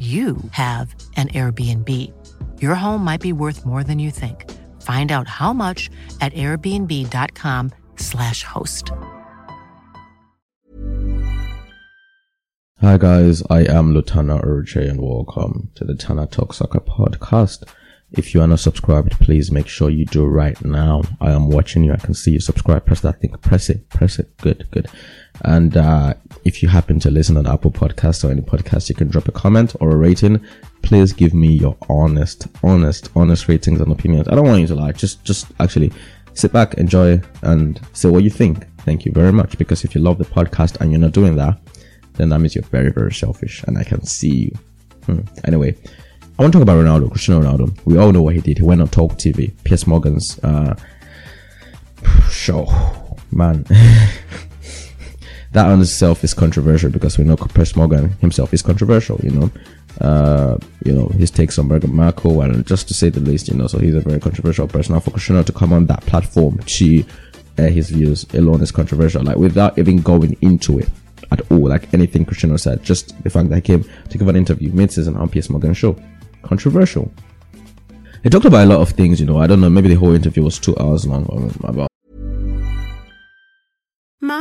you have an Airbnb. Your home might be worth more than you think. Find out how much at airbnb.com/slash host. Hi guys, I am Lutana Uruche and welcome to the Tana Talk Soccer podcast. If you are not subscribed, please make sure you do right now. I am watching you. I can see you subscribe. Press that thing. Press it. Press it. Good, good. And uh, if you happen to listen on Apple Podcast or any podcast, you can drop a comment or a rating. Please give me your honest, honest, honest ratings and opinions. I don't want you to lie. Just, just actually sit back, enjoy, and say what you think. Thank you very much. Because if you love the podcast and you're not doing that, then that means you're very, very selfish, and I can see you. Hmm. Anyway, I want to talk about Ronaldo, Cristiano Ronaldo. We all know what he did. He went on Talk TV, Piers Morgan's uh, show. Man, that on itself is controversial because we know Piers Morgan himself is controversial. You know, uh, you know his takes on Meghan Markle, and just to say the least, you know, so he's a very controversial person. Now for Cristiano to come on that platform to air his views alone is controversial. Like without even going into it at all, like anything Cristiano said, just the fact that he came to give an interview mid-season on Piers Morgan show, controversial. He talked about a lot of things, you know. I don't know, maybe the whole interview was two hours long about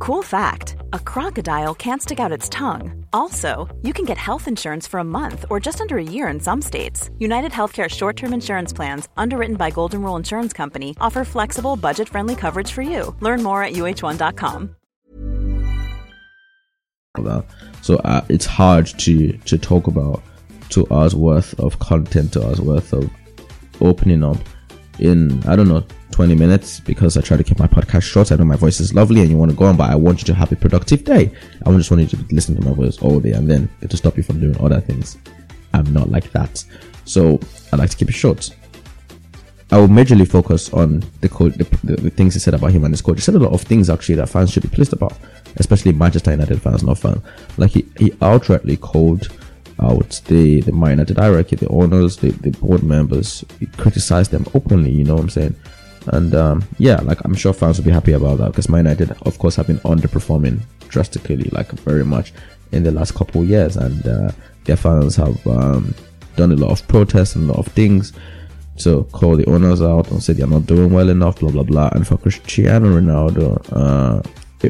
Cool fact a crocodile can't stick out its tongue. Also, you can get health insurance for a month or just under a year in some states. United Healthcare short term insurance plans, underwritten by Golden Rule Insurance Company, offer flexible, budget friendly coverage for you. Learn more at uh1.com. So uh, it's hard to to talk about two hours worth of content, two hours worth of opening up in I don't know 20 minutes because I try to keep my podcast short. I know my voice is lovely and you want to go on, but I want you to have a productive day. I just want you to listen to my voice all day and then to stop you from doing other things. I'm not like that. So I like to keep it short. I will majorly focus on the, code, the, the, the, things he said about him and his coach. He said a lot of things actually that fans should be pleased about, especially Manchester United fans, not fans. Like he, he outrightly called out the the Man United hierarchy, the owners, the, the board members, he criticized them openly. You know what I'm saying? And um, yeah, like I'm sure fans will be happy about that because Man United, of course, have been underperforming drastically, like very much in the last couple years, and uh, their fans have um, done a lot of protests and a lot of things to call the owners out and say they're not doing well enough, blah blah blah. And for Cristiano Ronaldo, uh,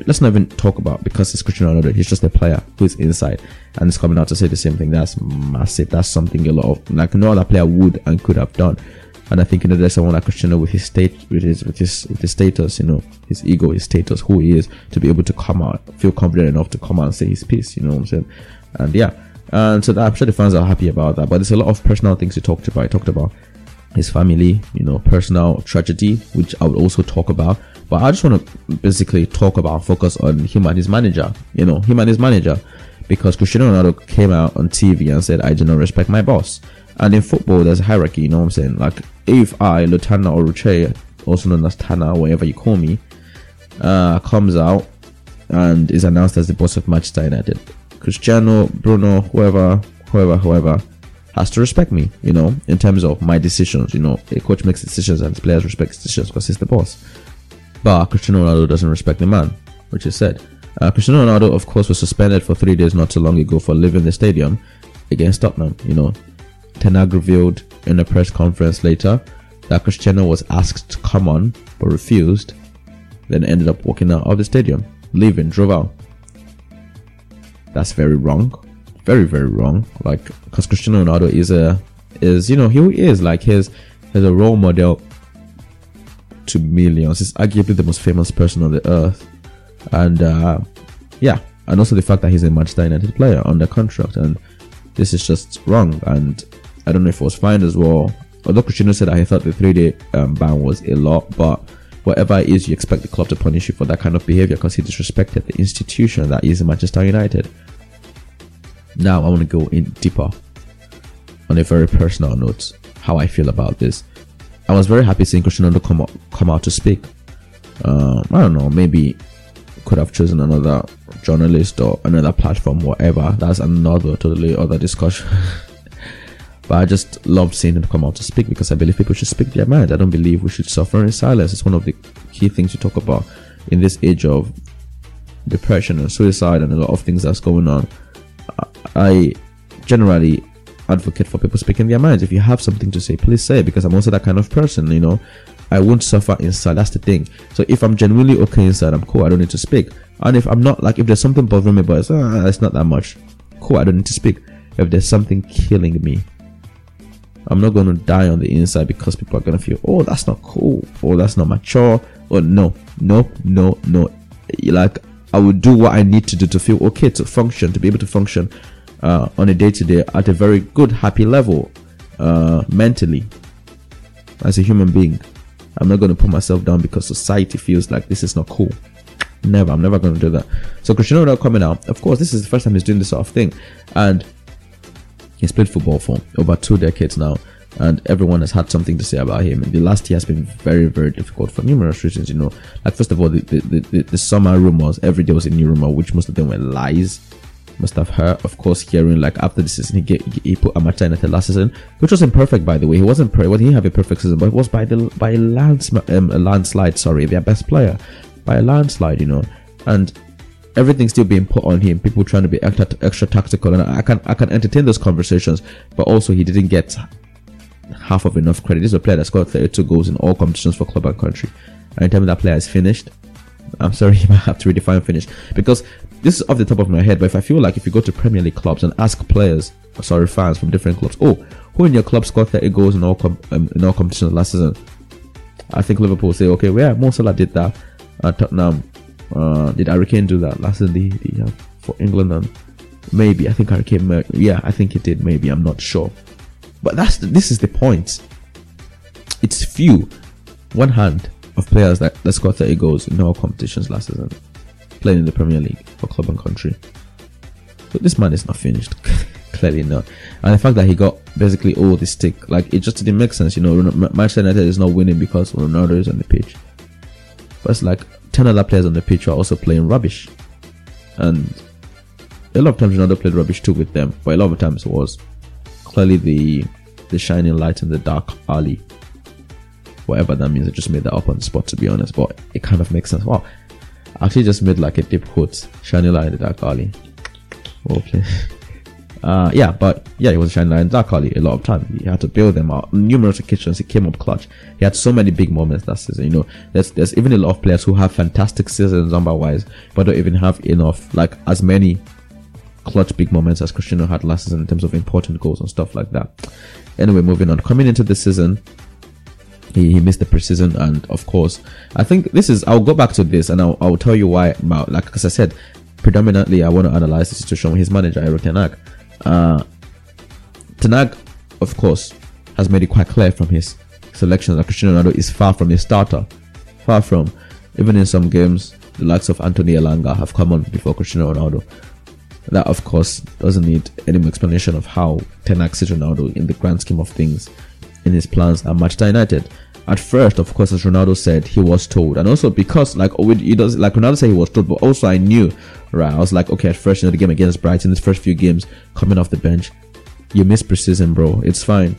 let's not even talk about because it's Cristiano Ronaldo. He's just a player who's inside and is coming out to say the same thing. That's massive. That's something a lot of like no other player would and could have done. And I think you know there's someone like Cristiano with his state, with his with his with his status, you know, his ego, his status, who he is, to be able to come out, feel confident enough to come out and say his piece. You know what I'm saying? And yeah, and so that, I'm sure the fans are happy about that. But there's a lot of personal things he talked about. He talked about his family, you know, personal tragedy, which I would also talk about. But I just want to basically talk about, focus on him and his manager, you know, him and his manager. Because Cristiano Ronaldo came out on TV and said, I do not respect my boss. And in football, there's a hierarchy, you know what I'm saying? Like, if I, Lutana Oruche, also known as Tana, whatever you call me, uh, comes out and is announced as the boss of Manchester United, Cristiano, Bruno, whoever, whoever, whoever, has to respect me, you know, in terms of my decisions. You know, a coach makes decisions and his players respect decisions because he's the boss. But Cristiano Ronaldo doesn't respect the man, which is said. Uh, Cristiano Ronaldo, of course, was suspended for three days not too long ago for leaving the stadium against Tottenham. You know, Ten Hag revealed in a press conference later that Cristiano was asked to come on but refused, then ended up walking out of the stadium, leaving, drove. That's very wrong, very very wrong. Like because Cristiano Ronaldo is a is you know he is like his he's a role model to millions. He's arguably the most famous person on the earth, and uh, yeah, and also the fact that he's a Manchester United player under contract, and this is just wrong. And I don't know if it was fine as well. Although Cristiano said that he thought the three day um, ban was a lot, but whatever it is, you expect the club to punish you for that kind of behavior because he disrespected the institution that is Manchester United. Now I want to go in deeper on a very personal note, how I feel about this. I was very happy seeing Cristiano come out, come out to speak. Uh, I don't know, maybe could have chosen another journalist or another platform, whatever. That's another totally other discussion. But I just loved seeing him come out to speak because I believe people should speak their mind. I don't believe we should suffer in silence. It's one of the key things to talk about in this age of depression and suicide and a lot of things that's going on. I generally advocate for people speaking their minds. If you have something to say, please say it because I'm also that kind of person, you know. I won't suffer inside. That's the thing. So if I'm genuinely okay inside, I'm cool. I don't need to speak. And if I'm not, like, if there's something bothering me, but it's, uh, it's not that much, cool. I don't need to speak. If there's something killing me, I'm not going to die on the inside because people are going to feel, oh, that's not cool, or that's not mature, or no, no, no, no. Like, I will do what I need to do to feel okay, to function, to be able to function uh, on a day to day at a very good, happy level uh, mentally as a human being. I'm not going to put myself down because society feels like this is not cool. Never, I'm never going to do that. So Cristiano Ronaldo coming out, of course, this is the first time he's doing this sort of thing, and He's played football for over two decades now, and everyone has had something to say about him. And the last year has been very, very difficult for numerous reasons. You know, like first of all, the the, the, the summer rumors every day was a new rumor, which most of them were lies. Must have heard, of course, hearing like after the season he get, he put at the last season, which wasn't perfect by the way. He wasn't perfect. Well, he didn't have a perfect season, but it was by the by a, lands, um, a landslide. Sorry, their best player by a landslide. You know, and everything's still being put on him. People trying to be extra, extra tactical, and I can I can entertain those conversations. But also, he didn't get half of enough credit. This is a player that scored 32 goals in all competitions for club and country. And in terms of that player is finished, I'm sorry, you might have to redefine finished because this is off the top of my head. But if I feel like if you go to Premier League clubs and ask players, sorry, fans from different clubs, oh, who in your club scored 30 goals in all com- um, in all competitions last season? I think Liverpool say, okay, well, yeah, Mo Salah did that. Uh, Tottenham uh, did Harry Kane do that last season? The, the, uh, for England and maybe I think Harry Kane. Yeah, I think it did. Maybe I'm not sure. But that's the, this is the point. It's few, one hand of players that, that scored 30 goals in all competitions last season, playing in the Premier League for club and country. But this man is not finished. Clearly not. And the fact that he got basically all the stick, like it just didn't make sense. You know, Manchester United is not winning because Ronaldo is on the pitch. But it's like 10 other players on the pitch are also playing rubbish. And a lot of times Ronaldo played rubbish too with them, but a lot of times it was clearly the the shining light in the dark alley. Whatever that means, I just made that up on the spot to be honest, but it kind of makes sense. Wow. I actually just made like a deep quote, shining light in the dark alley. Played. Uh, yeah, but yeah, he was shining in dark alley a lot of time. He had to bail them out. Numerous occasions he came up clutch. He had so many big moments that season. You know, there's there's even a lot of players who have fantastic seasons number wise, but don't even have enough like as many clutch big moments as Cristiano had last season in terms of important goals and stuff like that. Anyway, moving on. Coming into the season, he, he missed the preseason and of course i think this is i'll go back to this and i'll, I'll tell you why about like as i said predominantly i want to analyze the situation with his manager Erik Ten Hag. Uh, Ten Hag, of course has made it quite clear from his selection that Cristiano Ronaldo is far from a starter far from even in some games the likes of Anthony Elanga have come on before Cristiano Ronaldo that of course doesn't need any more explanation of how Ten Hag sees Ronaldo in the grand scheme of things in his plans at Manchester United. At first, of course, as Ronaldo said, he was told, and also because like he does like Ronaldo said he was told, but also I knew, right? I was like, okay, at first, you know, the game against Brighton, the first few games coming off the bench, you miss preseason, bro. It's fine.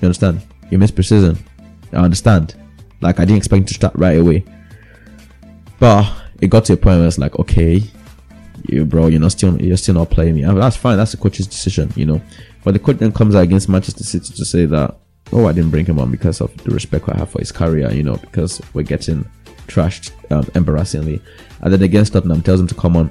You understand? You miss preseason. I understand. Like I didn't expect to start right away, but it got to a point where it's like, okay, you bro, you're not still you're still not playing me. I mean, that's fine. That's the coach's decision, you know. But the coach then comes out against Manchester City to say that oh, I didn't bring him on because of the respect I have for his career, you know, because we're getting trashed um, embarrassingly. And then against Tottenham, tells him to come on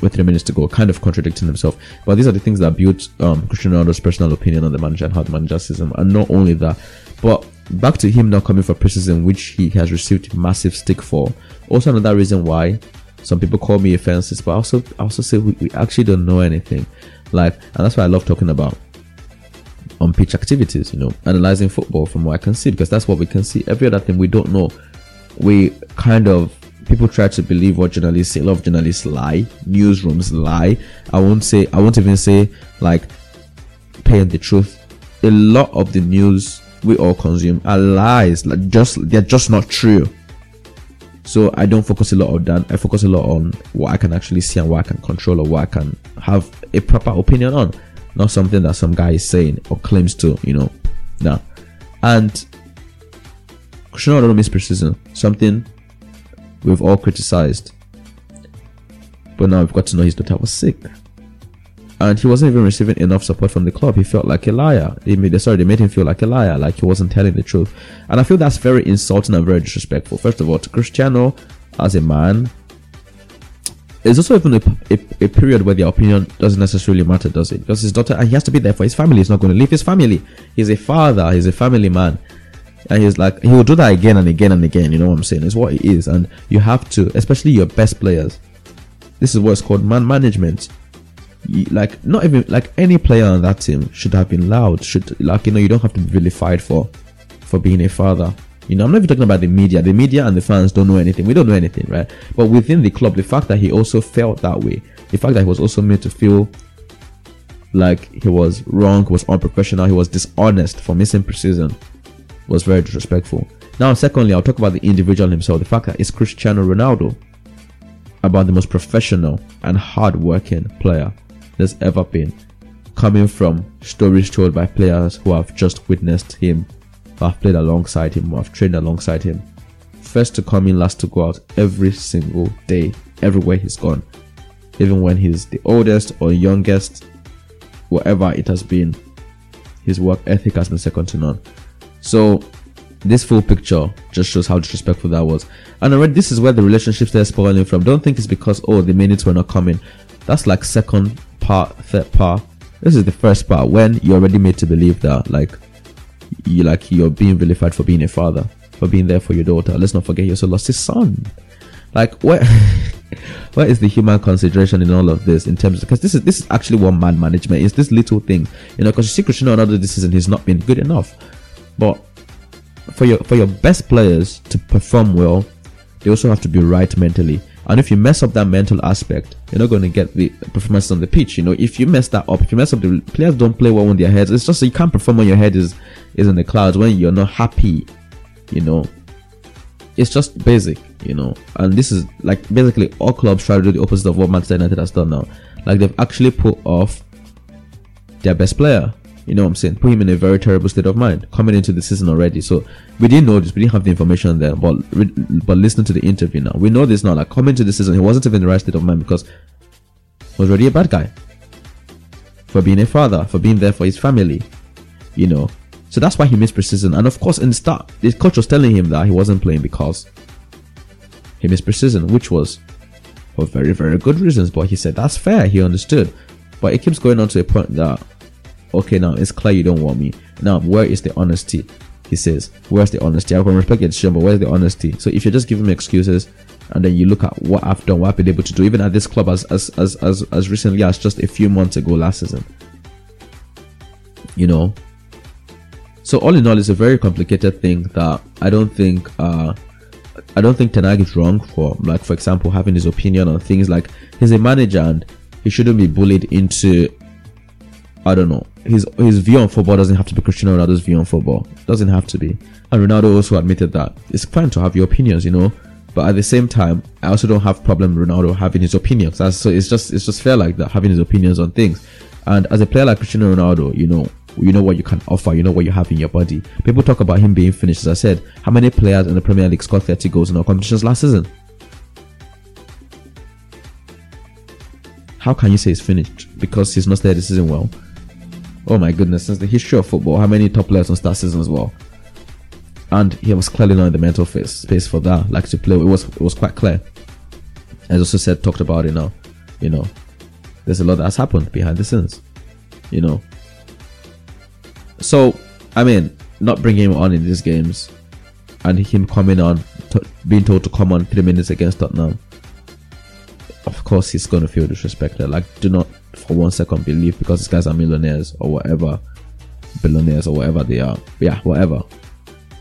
with three minutes to go, kind of contradicting himself. But these are the things that build um, Cristiano Ronaldo's personal opinion on the manager and how the manager sees him. And not only that, but back to him now coming for criticism, which he has received massive stick for. Also, another reason why some people call me offenses, but also I also say we, we actually don't know anything. Like, and that's why I love talking about on pitch activities, you know, analyzing football from what I can see, because that's what we can see. Every other thing we don't know. We kind of people try to believe what journalists say. A lot of journalists lie, newsrooms lie. I won't say I won't even say like paying the truth. A lot of the news we all consume are lies, like just they're just not true. So I don't focus a lot on that. I focus a lot on what I can actually see and what I can control or what I can have a proper opinion on not something that some guy is saying or claims to, you know. Now, and Cristiano Ronaldo misprecision, something we've all criticized. But now we've got to know his daughter was sick. And he wasn't even receiving enough support from the club. He felt like a liar. They made, sorry, they made him feel like a liar, like he wasn't telling the truth. And I feel that's very insulting and very disrespectful. First of all, to Cristiano as a man, there's also even a, a, a, period where the opinion doesn't necessarily matter, does it? Because his daughter, and he has to be there for his family. He's not going to leave his family. He's a father. He's a family man, and he's like he will do that again and again and again. You know what I'm saying? It's what it is, and you have to, especially your best players. This is what's called man management. Like not even like any player on that team should have been loud. Should like you know you don't have to be vilified for for being a father you know, I'm not even talking about the media. The media and the fans don't know anything. We don't know anything, right? But within the club, the fact that he also felt that way, the fact that he was also made to feel like he was wrong, was unprofessional, he was dishonest for missing preseason, was very disrespectful. Now, secondly, I'll talk about the individual himself. The fact that it's Cristiano Ronaldo, about the most professional and hard-working player there's ever been, coming from stories told by players who have just witnessed him I've played alongside him, I've trained alongside him. First to come in, last to go out every single day, everywhere he's gone. Even when he's the oldest or youngest, whatever it has been, his work ethic has been second to none. So this full picture just shows how disrespectful that was. And already this is where the relationships they're spoiling from. Don't think it's because oh the minutes were not coming. That's like second part, third part. This is the first part when you're already made to believe that like you like you're being vilified for being a father, for being there for your daughter. Let's not forget you also lost his son. Like where where is the human consideration in all of this in terms because this is this is actually one man management. It's this little thing, you know, because you see Cristiano Ronaldo this season he's not been good enough. But for your for your best players to perform well, they also have to be right mentally. And if you mess up that mental aspect, you're not going to get the performance on the pitch. You know, if you mess that up, if you mess up, the players don't play well on their heads. It's just you can't perform when your head is is in the clouds when you're not happy. You know, it's just basic. You know, and this is like basically all clubs try to do the opposite of what Manchester United has done now. Like they've actually put off their best player you know what I'm saying? Put him in a very terrible state of mind coming into the season already. So we didn't know this. We didn't have the information then. But but listening to the interview now, we know this now. Like coming to the season, he wasn't even in the right state of mind because he was already a bad guy for being a father, for being there for his family. You know, so that's why he missed preseason. And of course, in the start, the coach was telling him that he wasn't playing because he missed preseason, which was for very very good reasons. But he said that's fair. He understood. But it keeps going on to a point that okay, now it's clear you don't want me. Now, where is the honesty? he says. Where's the honesty? I can respect your decision, but where's the honesty? So if you're just giving me excuses and then you look at what I've done, what I've been able to do, even at this club as as as as, as recently as just a few months ago last season. You know. So all in all, it's a very complicated thing that I don't think uh I don't think Ten Hag is wrong for like for example having his opinion on things like he's a manager and he shouldn't be bullied into I don't know. His his view on football doesn't have to be Cristiano Ronaldo's view on football. Doesn't have to be. And Ronaldo also admitted that it's fine to have your opinions, you know. But at the same time, I also don't have problem Ronaldo having his opinions. That's, so it's just it's just fair like that, having his opinions on things. And as a player like Cristiano Ronaldo, you know, you know what you can offer, you know what you have in your body. People talk about him being finished. As I said, how many players in the Premier League scored 30 goals in our competitions last season? How can you say he's finished? Because he's not there this season well. Oh my goodness, since the history of football, how many top players on start seasons as well? And he was clearly not in the mental face, space for that, like to play. It was it was quite clear. As also said, talked about it now. You know, there's a lot that has happened behind the scenes. You know. So, I mean, not bringing him on in these games, and him coming on, being told to come on three minutes against Tottenham. Of course, he's going to feel disrespected. Like, do not for one second believe because these guys are millionaires or whatever, billionaires or whatever they are. Yeah, whatever.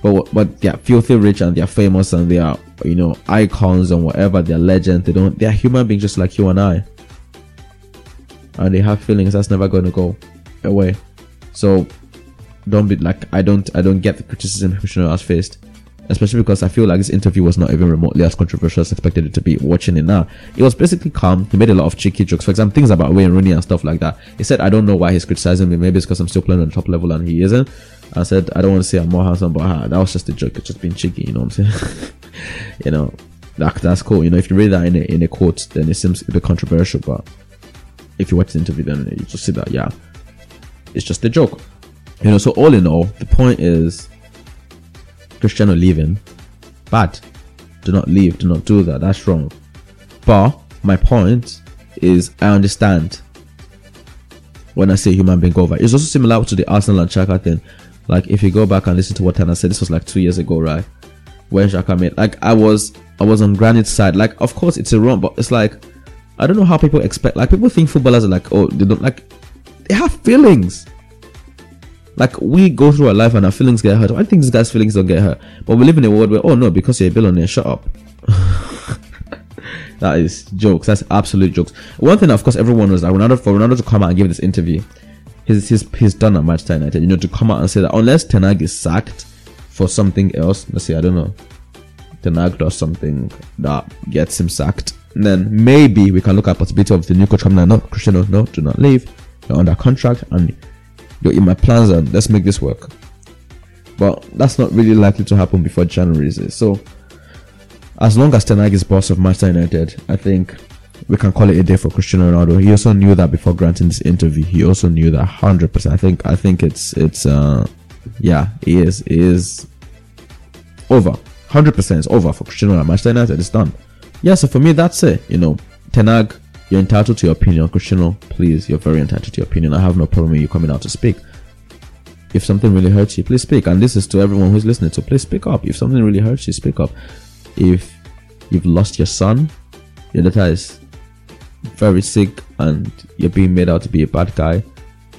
But but they're filthy rich and they're famous and they are you know icons and whatever. They're legends. They don't. They're human beings just like you and I. And they have feelings that's never going to go away. So don't be like I don't I don't get the criticism Cristiano has faced especially because I feel like this interview was not even remotely as controversial as expected it to be. Watching it now, it was basically calm. He made a lot of cheeky jokes, for example, things about Wayne Rooney and stuff like that. He said, "I don't know why he's criticizing me. Maybe it's because I'm still playing on the top level and he isn't." I said, "I don't want to say I'm more handsome, but uh, that was just a joke. It's just being cheeky, you know what I'm saying? you know, that that's cool. You know, if you read that in a in a quote, then it seems a bit controversial, but if you watch the interview, then you just see that, yeah, it's just a joke." You know, so all in all, the point is Cristiano leaving. Bad. Do not leave. Do not do that. That's wrong. But my point is, I understand when I say human being over. It's also similar to the Arsenal and Xhaka thing. Like if you go back and listen to what Tana said, this was like two years ago, right? When Xhaka made like I was I was on Granit's side. Like of course it's a wrong, but it's like I don't know how people expect like people think footballers are like oh they don't like they have feelings. Like we go through our life and our feelings get hurt. I think these guys' feelings don't get hurt. But we live in a world where oh no, because you're a billionaire, shut up. that is jokes. That's absolute jokes. One thing, of course, everyone knows that Ronaldo for Ronaldo to come out and give this interview, he's he's, he's done at Manchester United. You know, to come out and say that unless Ten Hag is sacked for something else, let's say I don't know, Ten Hag does something that gets him sacked, then maybe we can look at possibility of the new coach coming. No, Cristiano, no, do not leave. You're under contract and you're in my plans and let's make this work. But that's not really likely to happen before January, is it? So, as long as Ten Hag is boss of Manchester United, I think we can call it a day for Cristiano Ronaldo. He also knew that before granting this interview. He also knew that hundred percent. I think I think it's it's uh yeah, he is he is over. Hundred percent is over for Cristiano Ronaldo. Manchester United is done. Yeah, so for me that's it. You know, Ten Hag you're entitled to your opinion, Cristiano. Please, you're very entitled to your opinion. I have no problem with you coming out to speak. If something really hurts you, please speak. And this is to everyone who's listening. So please speak up. If something really hurts you, speak up. If you've lost your son, your daughter is very sick, and you're being made out to be a bad guy,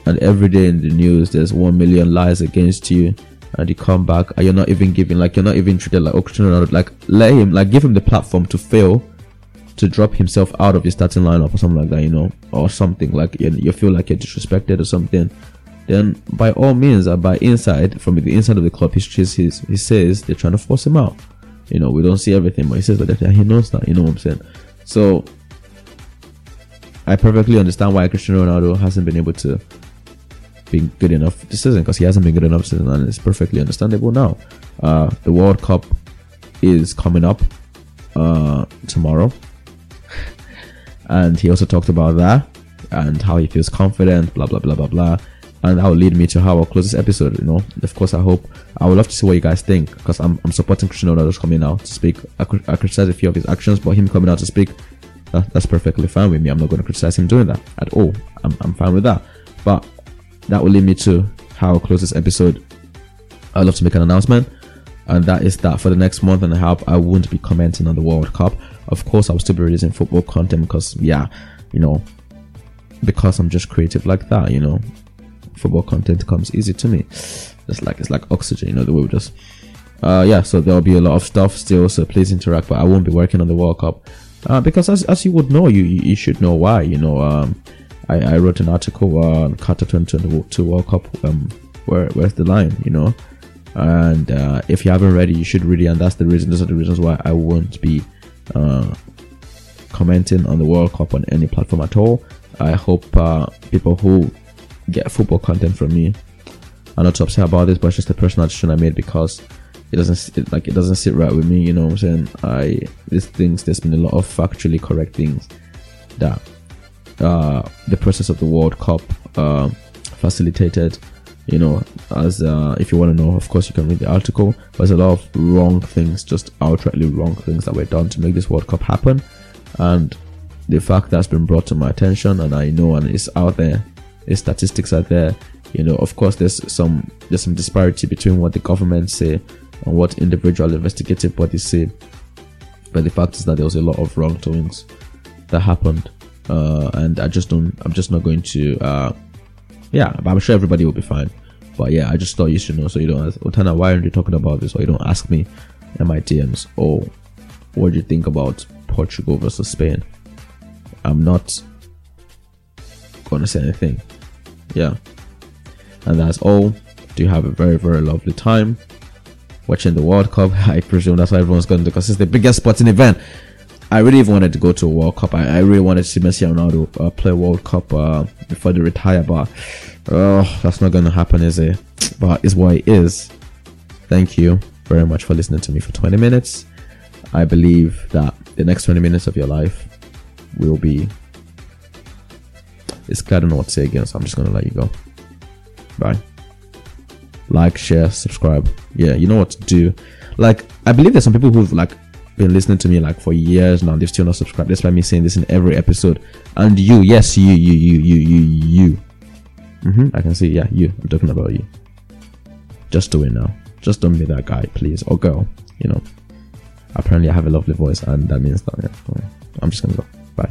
and every day in the news there's one million lies against you, and you come back and you're not even giving like you're not even treated like oh Cristiano like let him like give him the platform to fail to drop himself out of your starting lineup or something like that, you know, or something like you, you feel like you're disrespected or something, then by all means, uh, by inside from the inside of the club, he, he, says they're trying to force him out. You know, we don't see everything, but he says that he knows that. You know what I'm saying? So I perfectly understand why Cristiano Ronaldo hasn't been able to be good enough this season because he hasn't been good enough season, and it's perfectly understandable now. Uh, the World Cup is coming up uh, tomorrow and he also talked about that and how he feels confident, blah blah blah blah blah. And that will lead me to how I'll close this episode. You know, of course, I hope I would love to see what you guys think because I'm, I'm supporting Cristiano Ronaldo coming out to speak. I, I criticize a few of his actions, but him coming out to speak, that, that's perfectly fine with me. I'm not going to criticize him doing that at all. I'm, I'm fine with that. But that will lead me to how I'll close this episode. I'd love to make an announcement, and that is that for the next month and a half, I won't be commenting on the World Cup. Of course, I'll still be releasing football content because, yeah, you know, because I'm just creative like that, you know, football content comes easy to me. It's like it's like oxygen, you know, the way we just. Uh, yeah, so there'll be a lot of stuff still. So please interact, but I won't be working on the World Cup uh, because, as, as you would know, you you should know why. You know, um, I, I wrote an article on Qatar 2022 World Cup. Um, where where's the line? You know, and uh, if you haven't read it, you should read it, and that's the reason. Those are the reasons why I won't be uh, commenting on the World Cup on any platform at all. I hope uh, people who get football content from me are not upset about this, but it's just a personal decision I made because it doesn't it, like it doesn't sit right with me. You know what I'm saying? I these things there's been a lot of factually correct things that uh, the process of the World Cup uh, facilitated. You know, as uh, if you want to know, of course you can read the article. There's a lot of wrong things, just outrightly wrong things that were done to make this World Cup happen, and the fact that's been brought to my attention, and I know, and it's out there. The statistics are there. You know, of course, there's some there's some disparity between what the government say and what individual investigative bodies say. But the fact is that there was a lot of wrongdoings that happened, uh, and I just don't. I'm just not going to. Uh, yeah, but I'm sure everybody will be fine. But yeah, I just thought you should know so you don't ask, Otana, why aren't you talking about this? Or you don't ask me in my DMs, or oh, what do you think about Portugal versus Spain? I'm not gonna say anything. Yeah. And that's all. Do have a very, very lovely time watching the World Cup. I presume that's what everyone's going to do because it's the biggest sporting event. I really wanted to go to a World Cup. I, I really wanted to see Messi and Ronaldo uh, play World Cup uh, before they retire, but oh, that's not going to happen, is it? But it's what it is. Thank you very much for listening to me for 20 minutes. I believe that the next 20 minutes of your life will be. It's clear I don't know what to say again, so I'm just going to let you go. Bye. Like, share, subscribe. Yeah, you know what to do. Like, I believe there's some people who've like been listening to me like for years now. They've still not subscribed. That's why me saying this in every episode. And you, yes, you, you, you, you, you, you. Mm-hmm, I can see, yeah, you. I'm talking about you. Just do it now. Just don't be that guy, please, or girl. You know. Apparently, I have a lovely voice, and that means that. Yeah, I'm just gonna go. Bye.